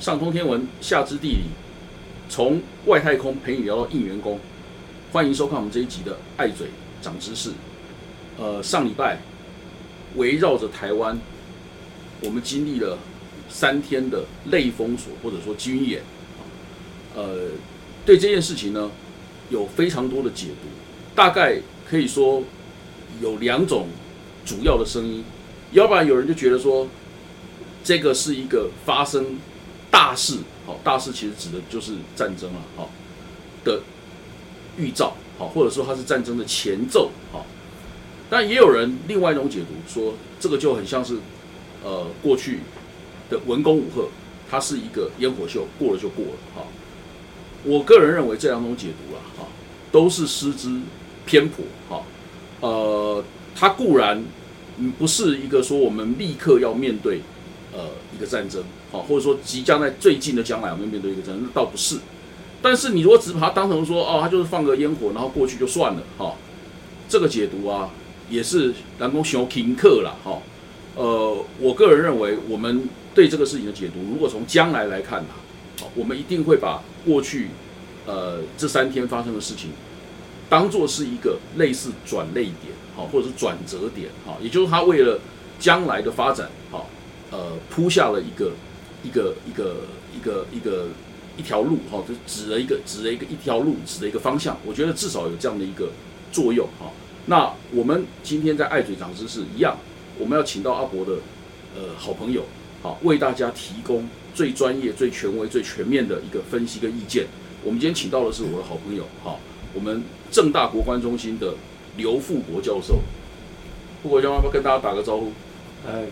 上通天文，下知地理，从外太空陪你聊到应员工。欢迎收看我们这一集的爱嘴长知识。呃，上礼拜围绕着台湾，我们经历了三天的类封锁或者说军演。呃，对这件事情呢，有非常多的解读，大概可以说有两种主要的声音。要不然有人就觉得说，这个是一个发生大事，好，大事其实指的就是战争了，好，的预兆，好，或者说它是战争的前奏，好。但也有人另外一种解读说，这个就很像是，呃，过去的文攻武赫，它是一个烟火秀，过了就过了，好。我个人认为这两种解读啊，哈，都是失之偏颇，哈，呃，它固然。嗯，不是一个说我们立刻要面对，呃，一个战争，好，或者说即将在最近的将来我们面对一个战争，那倒不是。但是你如果只把它当成说，哦，他就是放个烟火，然后过去就算了，哈，这个解读啊，也是南宫雄停课了，哈。呃，我个人认为，我们对这个事情的解读，如果从将来来看呢，好，我们一定会把过去，呃，这三天发生的事情。当做是一个类似转类点，好，或者是转折点，好，也就是他为了将来的发展，好，呃，铺下了一个一个一个一个一个一条路，哈，就指了一个指了一个一条路，指了一个方向。我觉得至少有这样的一个作用，哈。那我们今天在爱嘴长知识一样，我们要请到阿伯的呃好朋友，好，为大家提供最专业、最权威、最全面的一个分析跟意见。我们今天请到的是我的好朋友，好，我们。正大国关中心的刘富国教授，富国教授要不要跟大家打个招呼？呃，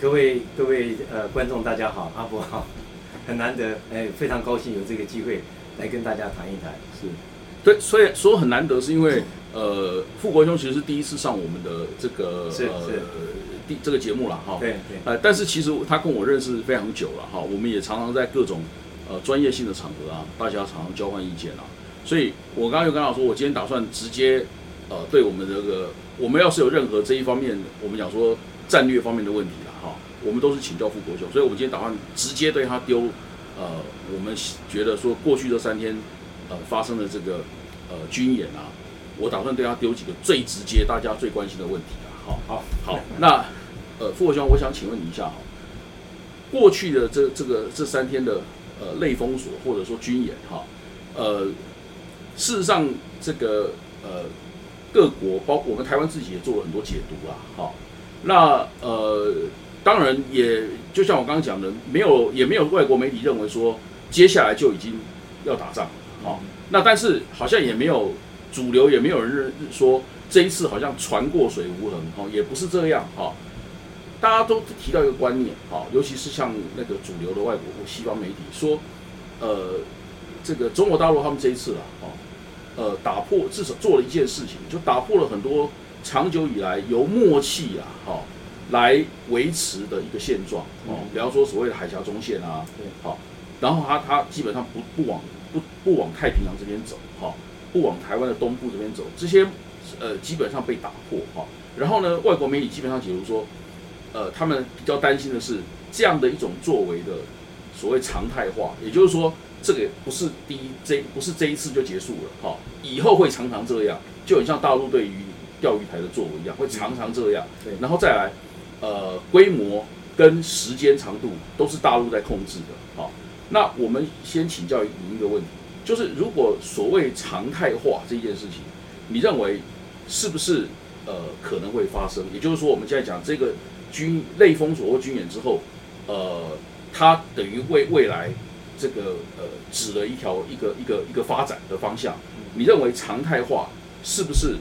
各位各位呃观众大家好，阿伯好，很难得，哎，非常高兴有这个机会来跟大家谈一谈。是，对，所以说很难得，是因为呃，富国兄其实是第一次上我们的这个是是第这个节目了哈。对对。呃，但是其实他跟我认识非常久了哈，我们也常常在各种呃专业性的场合啊，大家常常交换意见啊。所以，我刚刚就跟他说，我今天打算直接，呃，对我们这个，我们要是有任何这一方面，我们讲说战略方面的问题了哈，我们都是请教傅国雄，所以我们今天打算直接对他丢，呃，我们觉得说过去这三天，呃，发生的这个，呃，军演啊，我打算对他丢几个最直接、大家最关心的问题啊。好，好，好，那，呃，傅国雄，我想请问你一下哈，过去的这这个这三天的，呃，类封锁或者说军演哈，呃。事实上，这个呃，各国包括我们台湾自己也做了很多解读啊，好，那呃，当然也就像我刚刚讲的，没有也没有外国媒体认为说接下来就已经要打仗，好，那但是好像也没有主流也没有人认说这一次好像船过水无痕，哦，也不是这样，哈，大家都提到一个观念，哈，尤其是像那个主流的外国或西方媒体说，呃，这个中国大陆他们这一次啊，哦。呃，打破至少做了一件事情，就打破了很多长久以来由默契啊，哈，来维持的一个现状哦。比方说所谓的海峡中线啊，对，好，然后他他基本上不不往不不往太平洋这边走，哈，不往台湾的东部这边走，这些呃基本上被打破哈。然后呢，外国媒体基本上解读说，呃，他们比较担心的是这样的一种作为的所谓常态化，也就是说。这个不是第一，这不是这一次就结束了，哈，以后会常常这样，就很像大陆对于钓鱼台的作为一样，会常常这样。对，然后再来，呃，规模跟时间长度都是大陆在控制的，好，那我们先请教您一个问题，就是如果所谓常态化这件事情，你认为是不是呃可能会发生？也就是说，我们现在讲这个军类封锁或军演之后，呃，它等于为未来。这个呃，指了一条一个一个一个发展的方向。你认为常态化是不是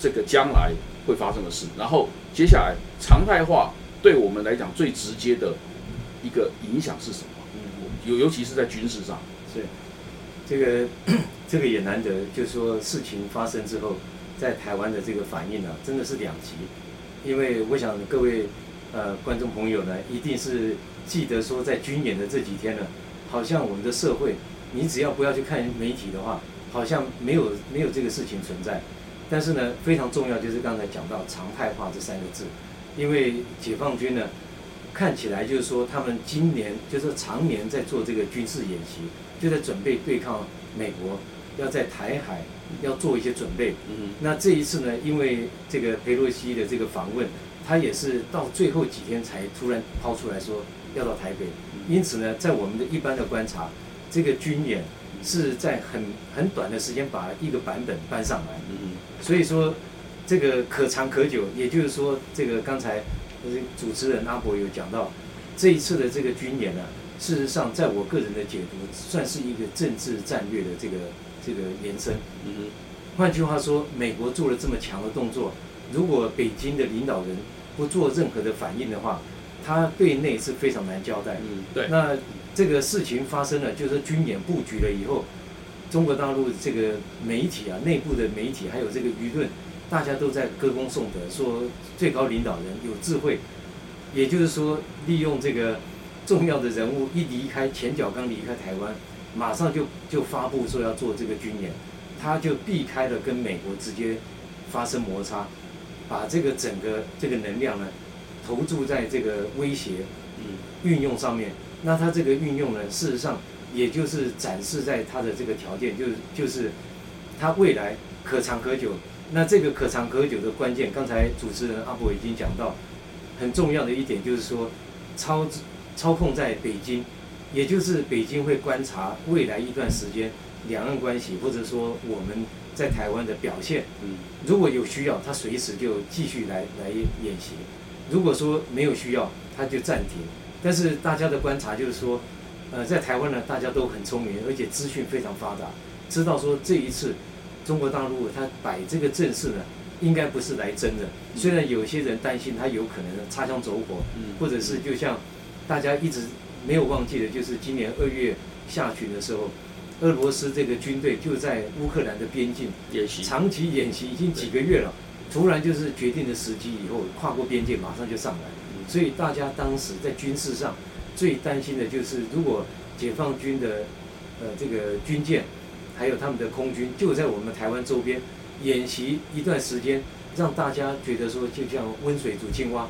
这个将来会发生的事？然后接下来常态化对我们来讲最直接的一个影响是什么？尤尤其是在军事上。是这个 这个也难得，就是说事情发生之后，在台湾的这个反应呢，真的是两极。因为我想各位呃观众朋友呢，一定是记得说在军演的这几天呢。好像我们的社会，你只要不要去看媒体的话，好像没有没有这个事情存在。但是呢，非常重要就是刚才讲到常态化这三个字，因为解放军呢，看起来就是说他们今年就是常年在做这个军事演习，就在准备对抗美国，要在台海要做一些准备。嗯那这一次呢，因为这个佩洛西的这个访问，他也是到最后几天才突然抛出来说要到台北，因此呢，在我们的一般的观察，这个军演是在很很短的时间把一个版本搬上来，嗯所以说这个可长可久，也就是说，这个刚才呃主持人阿伯有讲到，这一次的这个军演呢，事实上在我个人的解读，算是一个政治战略的这个这个延伸。嗯哼，换句话说，美国做了这么强的动作，如果北京的领导人不做任何的反应的话，他对内是非常难交代。嗯对，那这个事情发生了，就是军演布局了以后，中国大陆这个媒体啊，内部的媒体还有这个舆论，大家都在歌功颂德，说最高领导人有智慧，也就是说，利用这个重要的人物一离开，前脚刚离开台湾，马上就就发布说要做这个军演，他就避开了跟美国直接发生摩擦，把这个整个这个能量呢，投注在这个威胁嗯运用上面。那他这个运用呢，事实上也就是展示在他的这个条件，就是就是他未来可长可久。那这个可长可久的关键，刚才主持人阿伯已经讲到，很重要的一点就是说，操操控在北京，也就是北京会观察未来一段时间两岸关系，或者说我们在台湾的表现。嗯如果有需要，他随时就继续来来演习；如果说没有需要，他就暂停。但是大家的观察就是说，呃，在台湾呢，大家都很聪明，而且资讯非常发达，知道说这一次中国大陆他摆这个阵势呢，应该不是来真的。虽然有些人担心他有可能擦枪走火，嗯，或者是就像大家一直没有忘记的，就是今年二月下旬的时候，俄罗斯这个军队就在乌克兰的边境演习，长期演习已经几个月了，突然就是决定的时机以后跨过边界马上就上来，所以大家当时在军事上最担心的就是，如果解放军的呃这个军舰还有他们的空军就在我们台湾周边演习一段时间，让大家觉得说就像温水煮青蛙，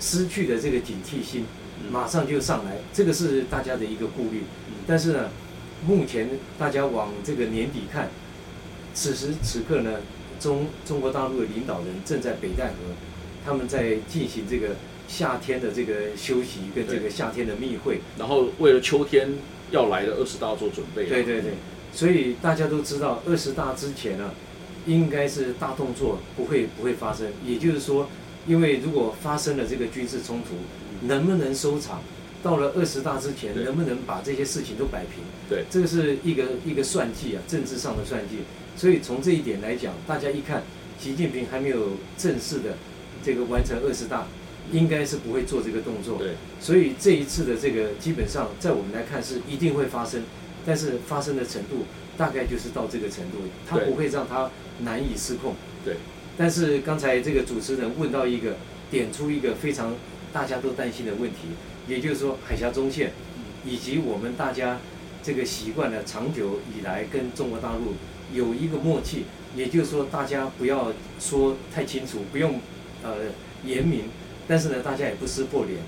失去的这个警惕心嗯。马上就上来，这个是大家的一个顾虑。但是呢，目前大家往这个年底看，此时此刻呢，中中国大陆的领导人正在北戴河，他们在进行这个夏天的这个休息跟这个夏天的密会。然后为了秋天要来的二十大做准备，对对对，所以大家都知道，二十大之前呢，应该是大动作不会不会发生。也就是说，因为如果发生了这个军事冲突，能不能收场？到了二十大之前，能不能把这些事情都摆平？对这个是一个一个算计啊，政治上的算计。所以从这一点来讲，大家一看，习近平还没有正式的这个完成二十大，应该是不会做这个动作。对，所以这一次的这个基本上在我们来看是一定会发生，但是发生的程度大概就是到这个程度，它不会让它难以失控。对。但是刚才这个主持人问到一个，点出一个非常大家都担心的问题，也就是说海峡中线，以及我们大家这个习惯了长久以来跟中国大陆有一个默契，也就是说大家不要说太清楚，不用呃严明，但是呢大家也不撕破脸，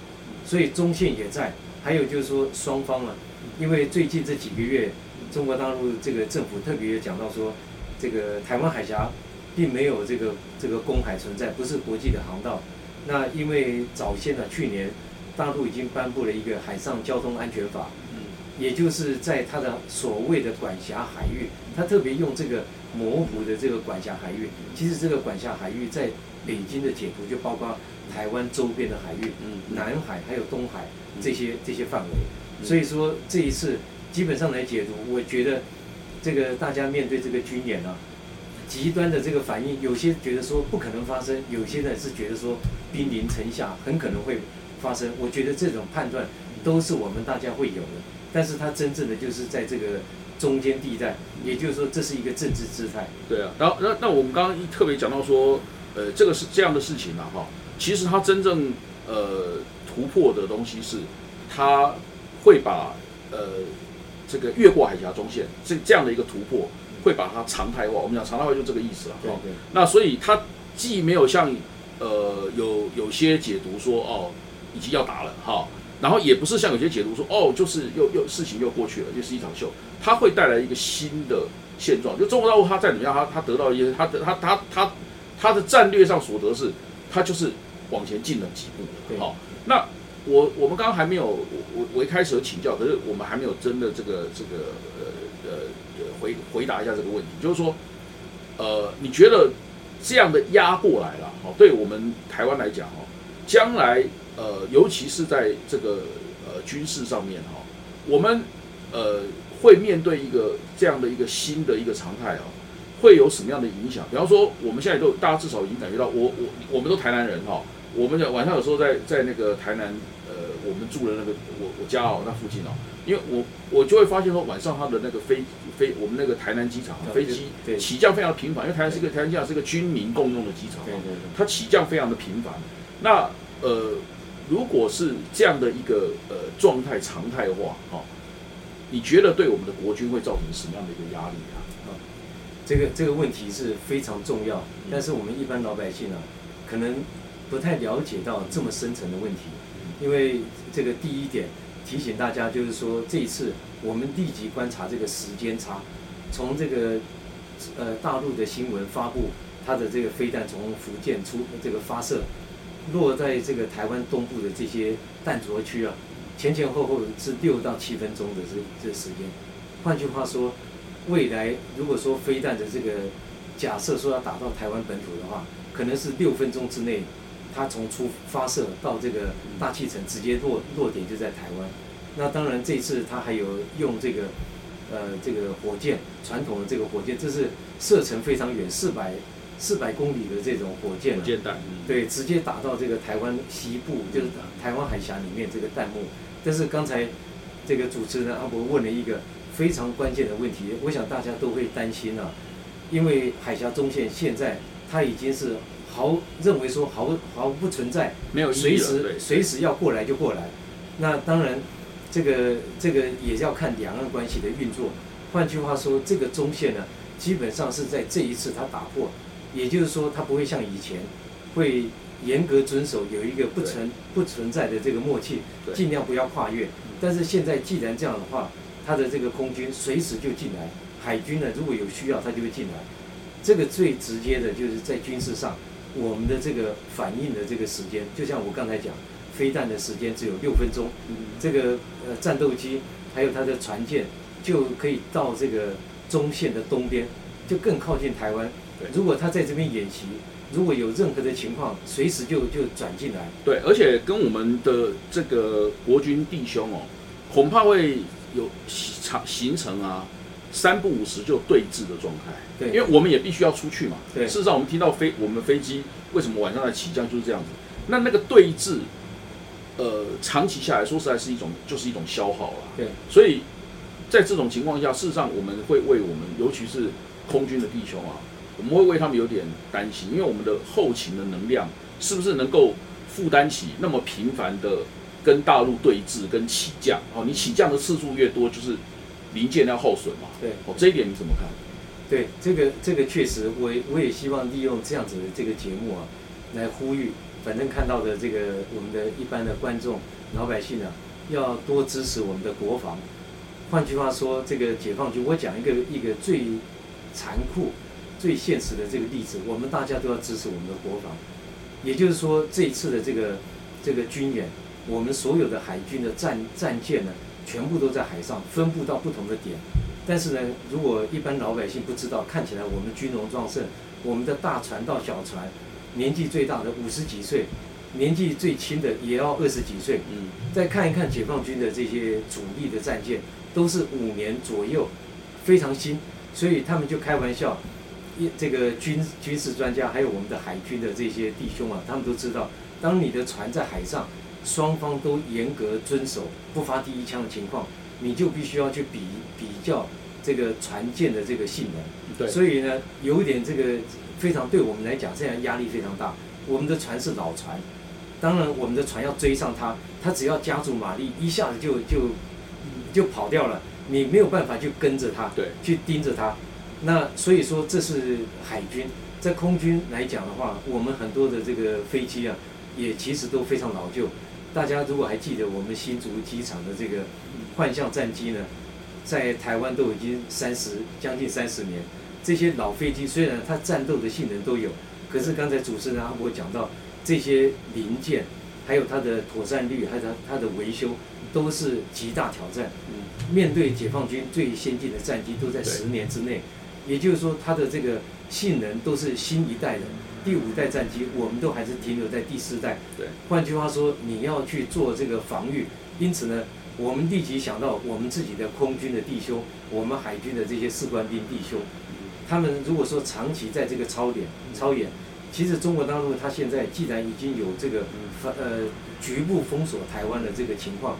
所以中线也在。还有就是说双方啊，因为最近这几个月，中国大陆这个政府特别讲到说，这个台湾海峡并没有这个这个公海存在，不是国际的航道。那因为早先呢，去年大陆已经颁布了一个海上交通安全法，嗯也就是在它的所谓的管辖海域，它特别用这个模糊的这个管辖海域。其实这个管辖海域在北京的解读就包括台湾周边的海域，嗯南海还有东海这些这些范围。所以说这一次基本上来解读，我觉得这个大家面对这个军演啊，极端的这个反应，有些觉得说不可能发生，有些呢是觉得说兵临城下，很可能会发生。我觉得这种判断都是我们大家会有的，但是它真正的就是在这个中间地带，也就是说这是一个政治姿态。对啊，然后那那我们刚刚特别讲到说，呃，这个是这样的事情啊，哈，其实它真正呃突破的东西是，它会把呃这个越过海峡中线这这样的一个突破，会把它常态化。我们讲常态化就这个意思了，哈。对对那所以它既没有像呃有有些解读说哦，已经要打了哈。然后也不是像有些解读说，哦，就是又又事情又过去了，就是一场秀，它会带来一个新的现状。就中国大陆它再怎么样，它它得到一些，它的它它它它的战略上所得是，它就是往前进了几步。好，那我我们刚刚还没有，我我我一开始有请教，可是我们还没有真的这个这个呃呃呃回回答一下这个问题，就是说，呃，你觉得这样的压过来了，哦，对我们台湾来讲，哦，将来。呃，尤其是在这个呃军事上面哈，我们呃会面对一个这样的一个新的一个常态啊，会有什么样的影响？比方说，我们现在都大家至少已经感觉到，我我我们都台南人哈，我们晚上有时候在在那个台南我们住的那个我我家哦那附近哦，因为我我就会发现说晚上他的那个飞飞我们那个台南机场飞机起降非常频繁，因为台南是一个台南机场是一个军民共用的机场，它起降非常的频繁，那呃。如果是这样的一个呃状态常态化，哈，你觉得对我们的国军会造成什么样的一个压力啊？啊，这个这个问题是非常重要，但是我们一般老百姓啊，可能不太了解到这么深层的问题。因为这个第一点提醒大家，就是说这一次我们立即观察这个时间差，从这个呃大陆的新闻发布，它的这个飞弹从福建出这个发射。落在这个台湾东部的这些弹着区啊，前前后后是六到七分钟的这这时间。换句话说，未来如果说飞弹的这个假设说要打到台湾本土的话，可能是六分钟之内，它从出发射到这个大气层直接落落点就在台湾。那当然这次它还有用这个呃这个火箭传统的这个火箭，这是射程非常远，四百。四百公里的这种火箭，火箭弹，对，直接打到这个台湾西部，就是台湾海峡里面这个弹幕。但是刚才这个主持人阿伯问了一个非常关键的问题，我想大家都会担心啊，因为海峡中线现在它已经是毫认为说毫毫不存在，没有随时随时要过来就过来。那当然，这个这个也要看两岸关系的运作。换句话说，这个中线呢，基本上是在这一次它打破。也就是说，它不会像以前，会严格遵守有一个不存不存在的这个默契，尽量不要跨越。但是现在既然这样的话，它的这个空军随时就进来，海军呢如果有需要，它就会进来。这个最直接的就是在军事上，我们的这个反应的这个时间，就像我刚才讲，飞弹的时间只有六分钟，这个呃战斗机还有它的船舰就可以到这个中线的东边，就更靠近台湾。如果他在这边演习，如果有任何的情况，随时就就转进来。对，而且跟我们的这个国军弟兄哦，恐怕会有形形成啊三不五时就对峙的状态。对，因为我们也必须要出去嘛。对，事实上我们听到飞我们飞机为什么晚上在起降就是这样子。那那个对峙，呃，长期下来说实在是一种就是一种消耗了。对，所以在这种情况下，事实上我们会为我们尤其是空军的弟兄啊。我们会为他们有点担心，因为我们的后勤的能量是不是能够负担起那么频繁的跟大陆对峙、跟起降？哦，你起降的次数越多，就是零件要耗损嘛。对，哦，这一点你怎么看？对，这个这个确实，我我也希望利用这样子的这个节目啊，来呼吁，反正看到的这个我们的一般的观众、老百姓啊，要多支持我们的国防。换句话说，这个解放军，我讲一个一个最残酷。最现实的这个例子，我们大家都要支持我们的国防。也就是说，这一次的这个这个军演，我们所有的海军的战战舰呢，全部都在海上分布到不同的点。但是呢，如果一般老百姓不知道，看起来我们军容壮盛，我们的大船到小船，年纪最大的五十几岁，年纪最轻的也要二十几岁。嗯。再看一看解放军的这些主力的战舰，都是五年左右，非常新，所以他们就开玩笑。一这个军军事专家，还有我们的海军的这些弟兄啊，他们都知道，当你的船在海上，双方都严格遵守不发第一枪的情况，你就必须要去比比较这个船舰的这个性能。对。所以呢，有一点这个非常对我们来讲，这样压力非常大。我们的船是老船，当然我们的船要追上它，它只要加足马力，一下子就就就跑掉了，你没有办法去跟着它，对，去盯着它。那所以说，这是海军在空军来讲的话，我们很多的这个飞机啊，也其实都非常老旧。大家如果还记得我们新竹机场的这个幻象战机呢，在台湾都已经三十将近三十年，这些老飞机虽然它战斗的性能都有，可是刚才主持人阿伯讲到这些零件，还有它的妥善率，还有它它的维修，都是极大挑战。面对解放军最先进的战机都在十年之内，也就是说它的这个性能都是新一代的。第五代战机，我们都还是停留在第四代。对，换句话说，你要去做这个防御，因此呢，我们立即想到我们自己的空军的弟兄，我们海军的这些士官兵弟兄，他们如果说长期在这个操演、操演，其实中国大陆它现在既然已经有这个呃局部封锁台湾的这个情况，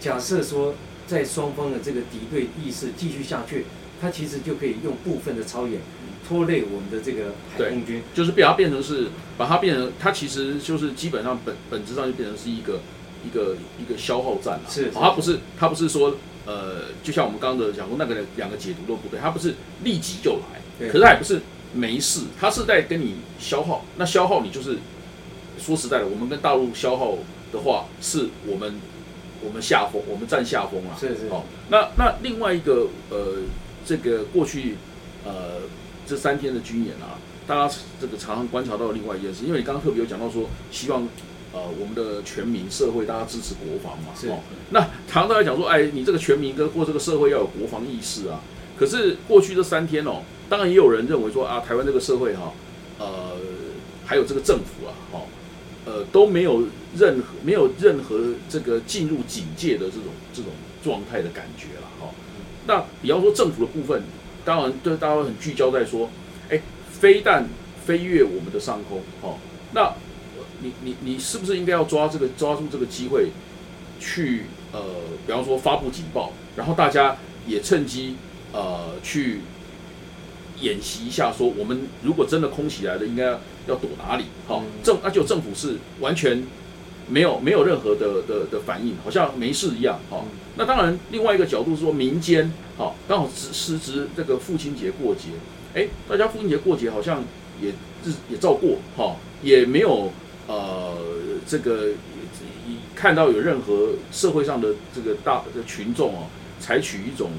假设说在双方的这个敌对意识继续下去，它其实就可以用部分的超演。拖累我们的这个海空军，就是把它变成是，把它变成，它其实就是基本上本本质上就变成是一个一个一个消耗战了。是，它不是它不是说，呃，就像我们刚刚的讲过，那个两个解读都不对，它不是立即就来，可是它也不是没事，它是在跟你消耗。那消耗你就是说实在的，我们跟大陆消耗的话，是我们我们下风，我们占下风了。是是。哦，那那另外一个呃，这个过去呃。这三天的军演啊，大家这个常常观察到另外一件事，因为你刚刚特别有讲到说，希望呃我们的全民社会大家支持国防嘛，是哦。那常常在讲说，哎，你这个全民跟或这个社会要有国防意识啊。可是过去这三天哦，当然也有人认为说啊，台湾这个社会哈，呃，还有这个政府啊，哦，呃，都没有任何没有任何这个进入警戒的这种这种状态的感觉了，哈。那比方说政府的部分。当然，对大家很聚焦在说，哎，飞弹飞越我们的上空，哦，那你你你是不是应该要抓这个抓住这个机会，去呃，比方说发布警报，然后大家也趁机呃去演习一下，说我们如果真的空袭来了，应该要躲哪里？好，政那就政府是完全没有没有任何的的的反应，好像没事一样，好。那当然，另外一个角度是说，民间好刚好时时值这个父亲节过节，哎，大家父亲节过节好像也日也照过哈，也没有呃这个看到有任何社会上的这个大的群众哦，采取一种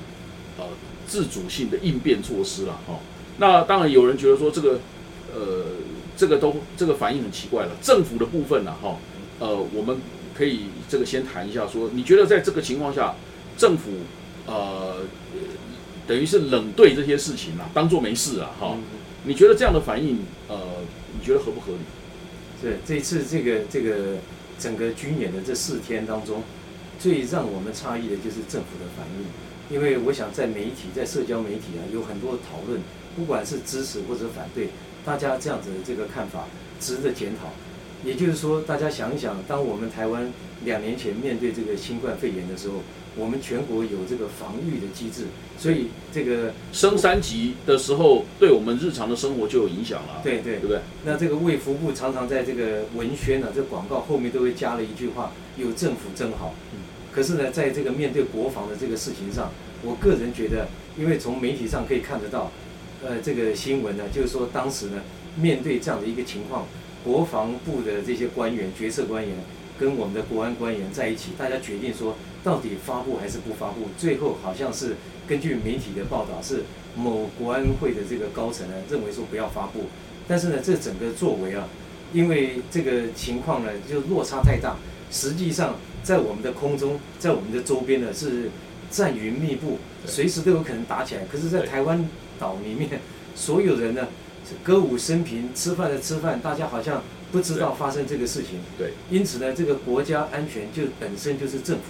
呃自主性的应变措施了哈。那当然有人觉得说这个呃这个都这个反应很奇怪了，政府的部分呢哈，呃我们。可以这个先谈一下，说你觉得在这个情况下，政府呃等于是冷对这些事情啊，当做没事啊，哈？你觉得这样的反应呃，你觉得合不合理？对，这次这个这个整个军演的这四天当中，最让我们诧异的就是政府的反应，因为我想在媒体在社交媒体啊有很多讨论，不管是支持或者反对，大家这样子的这个看法值得检讨。也就是说，大家想一想，当我们台湾两年前面对这个新冠肺炎的时候，我们全国有这个防御的机制，所以这个升三级的时候，对我们日常的生活就有影响了。对对，对不对？那这个卫福部常常在这个文宣啊，这广告后面都会加了一句话：“有政府真好。”嗯。可是呢，在这个面对国防的这个事情上，我个人觉得，因为从媒体上可以看得到，呃，这个新闻呢，就是说当时呢，面对这样的一个情况。国防部的这些官员、决策官员跟我们的国安官员在一起，大家决定说，到底发布还是不发布？最后好像是根据媒体的报道，是某国安会的这个高层呢认为说不要发布。但是呢，这整个作为啊，因为这个情况呢就落差太大，实际上在我们的空中，在我们的周边呢是战云密布，随时都有可能打起来。可是，在台湾岛里面，所有人呢。歌舞升平，吃饭的吃饭，大家好像不知道发生这个事情。对，因此呢，这个国家安全就本身就是政府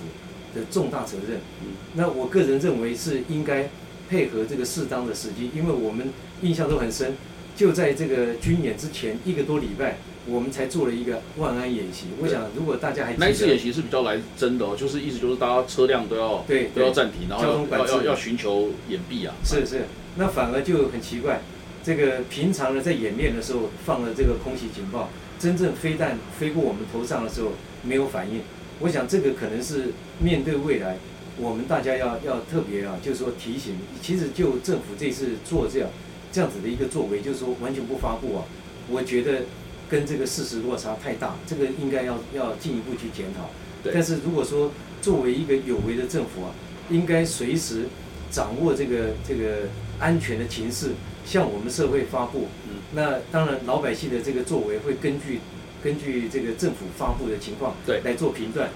的重大责任。嗯，那我个人认为是应该配合这个适当的时机，因为我们印象都很深，就在这个军演之前一个多礼拜，我们才做了一个万安演习。我想，如果大家还那一次演习是比较来真的哦，就是意思就是大家车辆都要对都要暂停，然后要要要寻求掩蔽啊。是是，那反而就很奇怪。这个平常呢，在演练的时候放了这个空袭警报，真正飞弹飞过我们头上的时候没有反应。我想这个可能是面对未来，我们大家要要特别啊，就是说提醒。其实就政府这次做这样这样子的一个作为，就是说完全不发布啊，我觉得跟这个事实落差太大，这个应该要要进一步去检讨。但是如果说作为一个有为的政府啊，应该随时掌握这个这个安全的情势，向我们社会发布。嗯那当然，老百姓的这个作为会根据根据这个政府发布的情况对来做评断。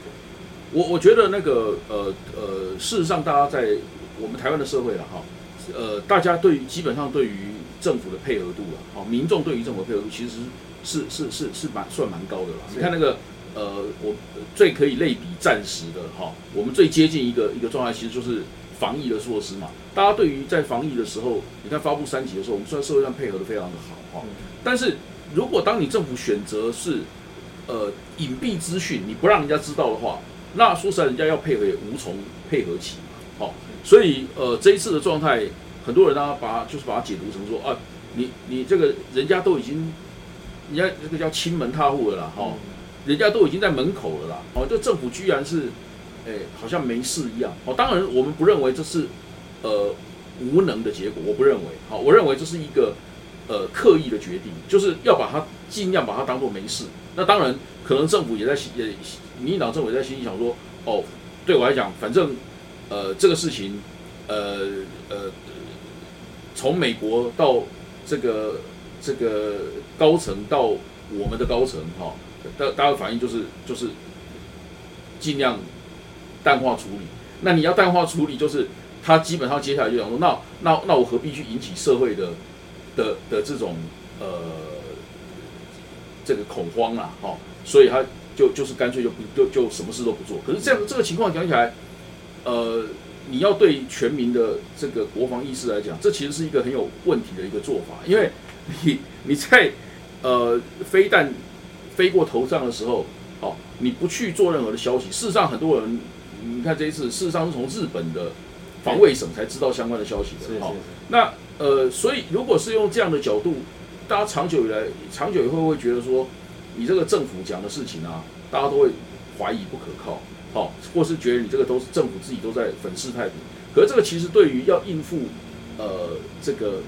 我我觉得那个呃呃，事实上，大家在我们台湾的社会了哈，呃，大家对于基本上对于政府的配合度啊，好，民众对于政府的配合度其实是是是是蛮算蛮高的了。你看那个呃，我最可以类比暂时的哈，我们最接近一个一个状态，其实就是防疫的措施嘛。大家对于在防疫的时候，你看发布三级的时候，我们虽然社会上配合的非常的好哈，嗯但是如果当你政府选择是呃隐蔽资讯，你不让人家知道的话，那说实在，人家要配合也无从配合起嘛。好、所以呃这一次的状态，很多人呢把就是把它解读成说啊，你你这个人家都已经，人家这个叫亲门踏户了啦，哈、人家都已经在门口了啦，哦，这政府居然是，哎，好像没事一样。哦，当然我们不认为这是呃无能的结果，我不认为。好，我认为这是一个呃刻意的决定，就是要把它尽量把它当做没事。那当然，可能政府也在也民进党政府也在心里想说，哦，对我来讲，反正呃这个事情，呃呃，从美国到这个这个高层到我们的高层哈，大大家的反应就是就是尽量淡化处理。那你要淡化处理，就是他基本上接下来就想说，那那那我何必去引起社会的的的这种呃这个恐慌啦，哈、所以他就就是干脆就不就就什么事都不做。可是这样这个情况讲起来，呃，你要对全民的这个国防意识来讲，这其实是一个很有问题的一个做法，因为你你在呃飞弹飞过头上的时候，好、你不去做任何的消息，事实上很多人，你看这一次，事实上是从日本的防卫省才知道相关的消息的，好、是是是，那呃，所以如果是用这样的角度，大家长久以来，长久以后会觉得说，你这个政府讲的事情啊，大家都会怀疑不可靠，好、或是觉得你这个都是政府自己都在粉饰太平。可是这个其实对于要应付呃这个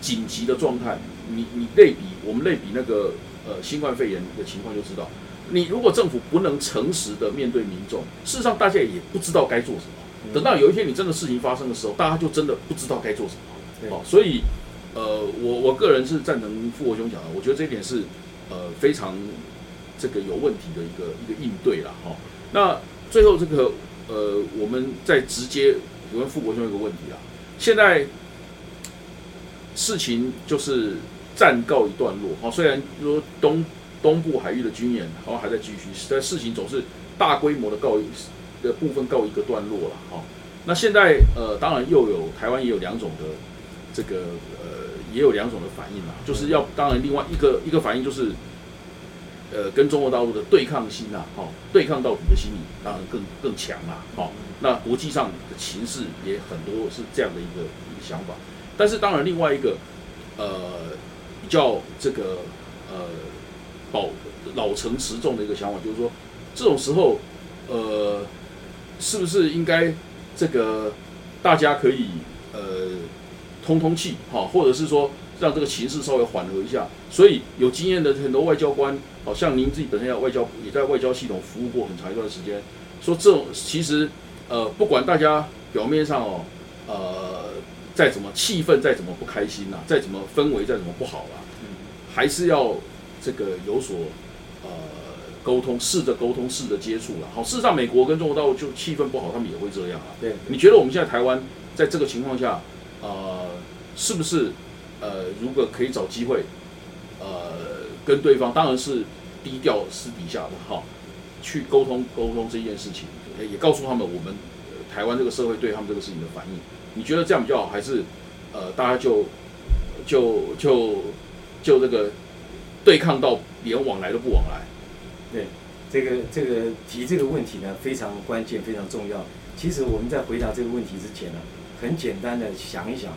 紧急的状态，你你类比我们类比那个呃新冠肺炎的情况就知道，你如果政府不能诚实的面对民众，事实上大家也不知道该做什么。等到有一天你真的事情发生的时候，大家就真的不知道该做什么。对好、所以呃，我我个人是赞成傅国兄讲的，我觉得这一点是呃非常这个有问题的一个一个应对啦。哈、那最后这个呃，我们再直接问傅国兄一个问题啊，现在事情就是暂告一段落，哈、虽然说东东部海域的军演好像还在继续，但事情总是大规模的告一的部分告一个段落了，哈、那现在呃，当然又有台湾也有两种的这个呃，也有两种的反应啦，就是要当然另外一个一个反应就是呃，跟中国大陆的对抗心啊，哈、对抗到底的心理当然更更强啦，哈、那国际上的情势也很多是这样的一个一个想法，但是当然另外一个呃比较这个呃保老成持重的一个想法，就是说这种时候呃是不是应该这个大家可以呃通通气哈，或者是说让这个情势稍微缓和一下。所以有经验的很多外交官，好像您自己本身要外交也在外交系统服务过很长一段时间，说这种其实呃不管大家表面上哦呃再怎么气氛再怎么不开心呐、再怎么氛围再怎么不好啦、还是要这个有所呃沟通，试着沟通，试着接触了。好，事实上美国跟中国大陆就气氛不好，他们也会这样啊。对，你觉得我们现在台湾在这个情况下，呃，是不是呃，如果可以找机会，呃，跟对方当然是低调私底下的哈，去沟通沟通这件事情，也也告诉他们我们、呃台湾这个社会对他们这个事情的反应。你觉得这样比较好，还是呃大家就就就就这个对抗到连往来都不往来？对，这个这个提这个问题呢非常关键，非常重要。其实我们在回答这个问题之前呢，很简单的想一想，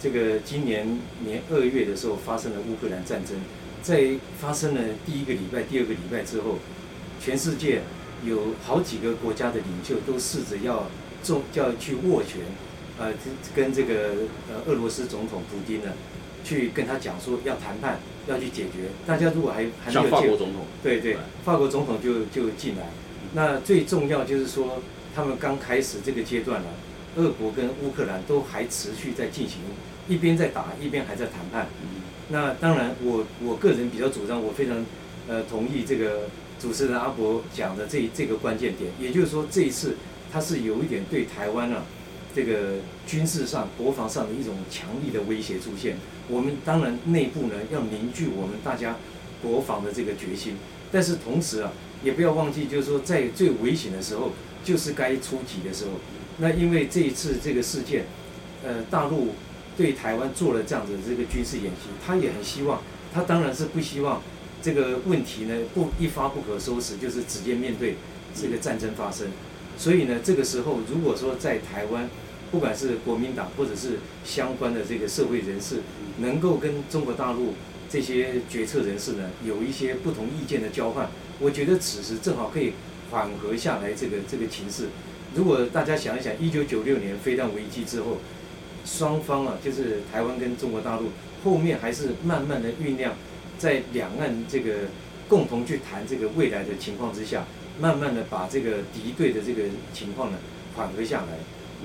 这个今年年二月的时候发生了乌克兰战争，在发生了第一个礼拜、第二个礼拜之后，全世界有好几个国家的领袖都试着要重要去握拳，呃，跟这个呃俄罗斯总统普京呢，去跟他讲说要谈判，要去解决。大家如果还还没有见法国总统，对对对，法国总统就就进来，那最重要就是说，他们刚开始这个阶段呢，俄国跟乌克兰都还持续在进行，一边在打，一边还在谈判。那当然，我我个人比较主张，我非常呃同意这个主持人阿伯讲的这这个关键点，也就是说，这一次他是有一点对台湾啊这个军事上、国防上的一种强力的威胁出现。我们当然内部呢要凝聚我们大家国防的这个决心，但是同时啊，也不要忘记，就是说在最危险的时候，就是该出击的时候。那因为这一次这个事件，呃，大陆。对台湾做了这样子的这个军事演习，他也很希望，他当然是不希望这个问题呢不一发不可收拾，就是直接面对这个战争发生。所以呢，这个时候如果说在台湾，不管是国民党或者是相关的这个社会人士，能够跟中国大陆这些决策人士呢有一些不同意见的交换，我觉得此时正好可以缓和下来这个这个情势。如果大家想一想，一九九六年飞弹危机之后。双方啊，就是台湾跟中国大陆，后面还是慢慢的酝酿，在两岸这个共同去谈这个未来的情况之下，慢慢的把这个敌对的这个情况呢缓和下来，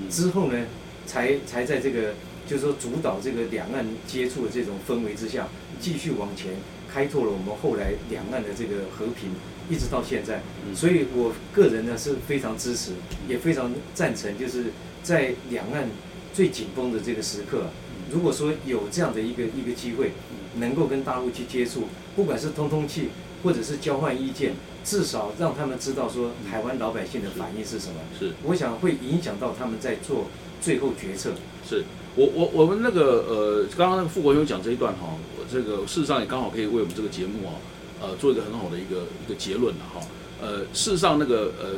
之后呢，才才在这个就是说主导这个两岸接触的这种氛围之下，继续往前开拓了我们后来两岸的这个和平，一直到现在。所以我个人呢是非常支持，也非常赞成，就是在两岸。最紧绷的这个时刻，如果说有这样的一个一个机会，能够跟大陆去接触，不管是通通气，或者是交换意见，至少让他们知道说台湾老百姓的反应是什么。是，我想会影响到他们在做最后决策。是我我我们那个呃，刚刚那个傅国雄讲这一段哈，我这个事实上也刚好可以为我们这个节目啊，呃，做一个很好的一个一个结论了哈。呃，事实上那个呃，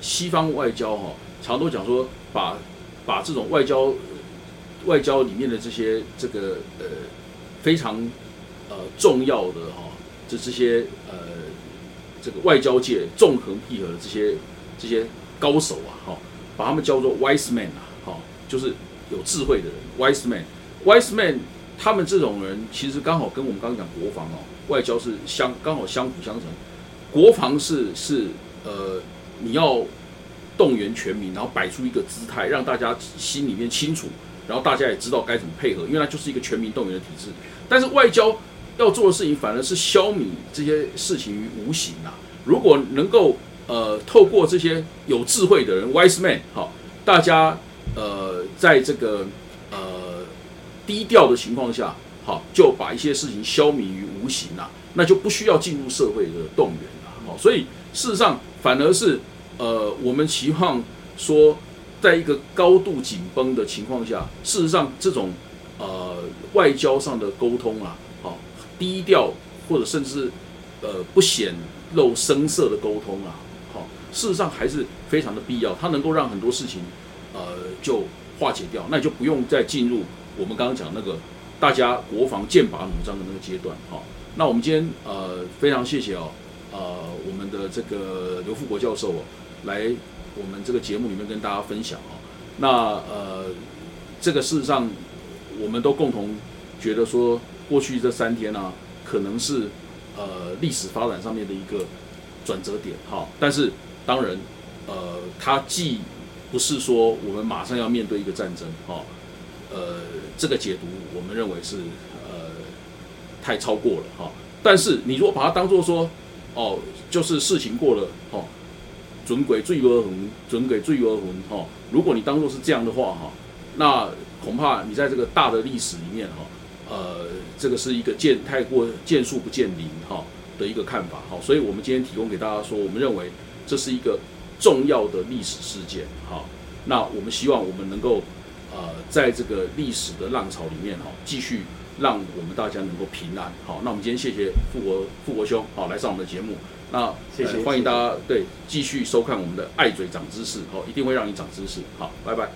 西方外交哈，常都讲说把。把这种外交外交里面的这些这个呃非常呃重要的哈，这这些呃这个外交界纵横捭阖的这些这些高手啊哈，把他们叫做 wise man 啊哈，就是有智慧的人 wise man wise man，他们这种人其实刚好跟我们刚刚讲国防哦，外交是相刚好相辅相成，国防是是呃你要。动员全民，然后摆出一个姿态，让大家心里面清楚，然后大家也知道该怎么配合，因为它就是一个全民动员的体制。但是外交要做的事情，反而是消弭这些事情于无形啊。如果能够呃透过这些有智慧的人，wise man，好，大家呃在这个呃低调的情况下，好就把一些事情消弭于无形啊，那就不需要进入社会的动员了。好，所以事实上反而是。呃，我们期望说，在一个高度紧绷的情况下，事实上这种呃外交上的沟通啊，低调或者甚至呃不显露声色的沟通啊，好，事实上还是非常的必要，它能够让很多事情呃就化解掉，那就不用再进入我们刚刚讲那个大家国防剑拔弩张的那个阶段。好，那我们今天呃非常谢谢哦，呃我们的这个刘富国教授哦。来我们这个节目里面跟大家分享哦，那呃，这个事实上我们都共同觉得说，过去这三天呢，可能是呃历史发展上面的一个转折点哈。但是当然，呃，它既不是说我们马上要面对一个战争哈，呃，这个解读我们认为是呃太超过了哈。但是你如果把它当做说哦，就是事情过了哦。准鬼罪恶魂，准鬼罪恶魂哈。如果你当做是这样的话哈，那恐怕你在这个大的历史里面哈，呃，这个是一个见太过见树不见林哈的一个看法哈。所以我们今天提供给大家说，我们认为这是一个重要的历史事件哈。那我们希望我们能够呃，在这个历史的浪潮里面哈，继续让我们大家能够平安好。那我们今天谢谢富国富国兄好来上我们的节目。那谢谢，欢迎大家对继续收看我们的爱嘴长知识，好，一定会让你长知识，好，拜拜。